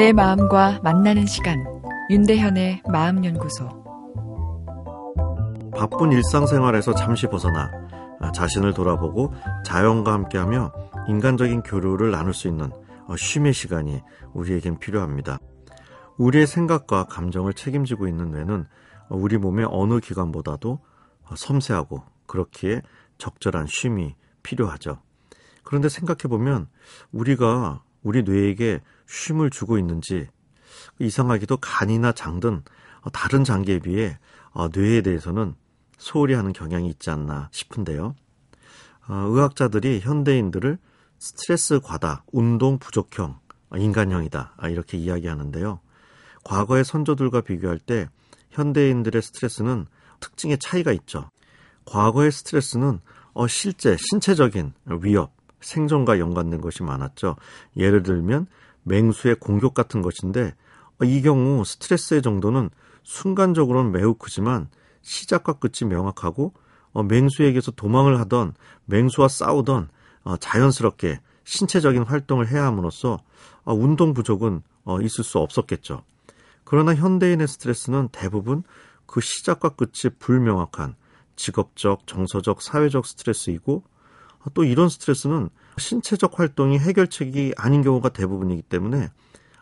내 마음과 만나는 시간 윤대현의 마음연구소 바쁜 일상생활에서 잠시 벗어나 자신을 돌아보고 자연과 함께하며 인간적인 교류를 나눌 수 있는 쉼의 시간이 우리에겐 필요합니다. 우리의 생각과 감정을 책임지고 있는 뇌는 우리 몸의 어느 기관보다도 섬세하고 그렇기에 적절한 쉼이 필요하죠. 그런데 생각해보면 우리가 우리 뇌에게 쉼을 주고 있는지 이상하게도 간이나 장 등 다른 장기에 비해 뇌에 대해서는 소홀히 하는 경향이 있지 않나 싶은데요. 의학자들이 현대인들을 스트레스 과다, 운동 부족형, 인간형이다 이렇게 이야기하는데요. 과거의 선조들과 비교할 때 현대인들의 스트레스는 특징의 차이가 있죠. 과거의 스트레스는 어, 실제 신체적인 위협, 생존과 연관된 것이 많았죠. 예를 들면 맹수의 공격 같은 것인데 어, 이 경우 스트레스의 정도는 순간적으로는 매우 크지만 시작과 끝이 명확하고 어, 맹수에게서 도망을 하던 맹수와 싸우던 어, 자연스럽게 신체적인 활동을 해야 함으로써 어, 운동 부족은 어, 있을 수 없었겠죠. 그러나 현대인의 스트레스는 대부분 그 시작과 끝이 불명확한 직업적, 정서적, 사회적 스트레스이고 또 이런 스트레스는 신체적 활동이 해결책이 아닌 경우가 대부분이기 때문에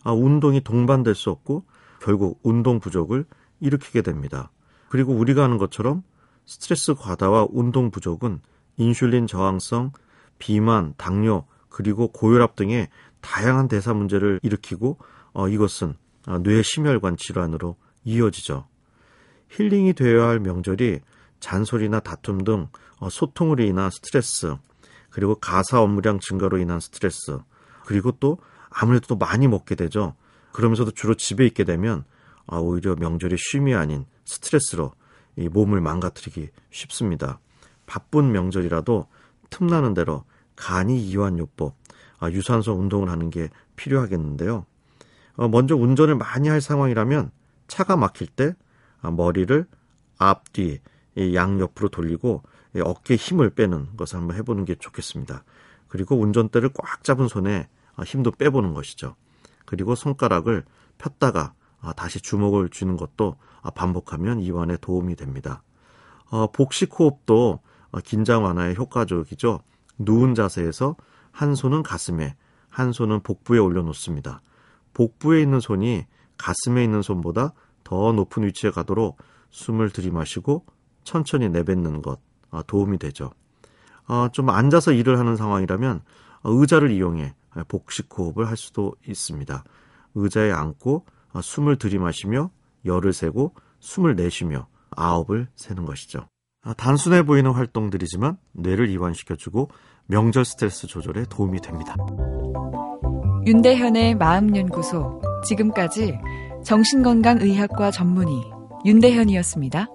아, 운동이 동반될 수 없고 결국 운동 부족을 일으키게 됩니다. 그리고 우리가 아는 것처럼 스트레스 과다와 운동 부족은 인슐린 저항성, 비만, 당뇨, 그리고 고혈압 등의 다양한 대사 문제를 일으키고 어, 이것은 아, 뇌 심혈관 질환으로 이어지죠. 힐링이 되어야 할 명절이 잔소리나 다툼 등 어, 소통으로 인한 스트레스, 그리고 가사 업무량 증가로 인한 스트레스, 그리고 또 아무래도 또 많이 먹게 되죠. 그러면서도 주로 집에 있게 되면 아, 오히려 명절이 쉼이 아닌 스트레스로 이 몸을 망가뜨리기 쉽습니다. 바쁜 명절이라도 틈나는 대로 간이 이완요법, 아, 유산소 운동을 하는 게 필요하겠는데요. 어, 먼저 운전을 많이 할 상황이라면 차가 막힐 때 아, 머리를 앞, 뒤, 양 옆으로 돌리고 어깨에 힘을 빼는 것을 한번 해보는 게 좋겠습니다. 그리고 운전대를 꽉 잡은 손에 아, 힘도 빼보는 것이죠. 그리고 손가락을 폈다가 아, 다시 주먹을 쥐는 것도 반복하면 이완에 도움이 됩니다. 어, 복식 호흡도 긴장 완화에 효과적이죠. 누운 자세에서 한 손은 가슴에, 한 손은 복부에 올려놓습니다. 복부에 있는 손이 가슴에 있는 손보다 더 높은 위치에 가도록 숨을 들이마시고 천천히 내뱉는 것 도움이 되죠. 어, 좀 앉아서 일을 하는 상황이라면 의자를 이용해 복식 호흡을 할 수도 있습니다. 의자에 앉고 숨을 들이마시며 열을 세고 숨을 내쉬며 아홉을 세는 것이죠. 단순해 보이는 활동들이지만 뇌를 이완시켜주고 명절 스트레스 조절에 도움이 됩니다. 윤대현의 마음연구소 지금까지 정신건강의학과 전문의 윤대현이었습니다.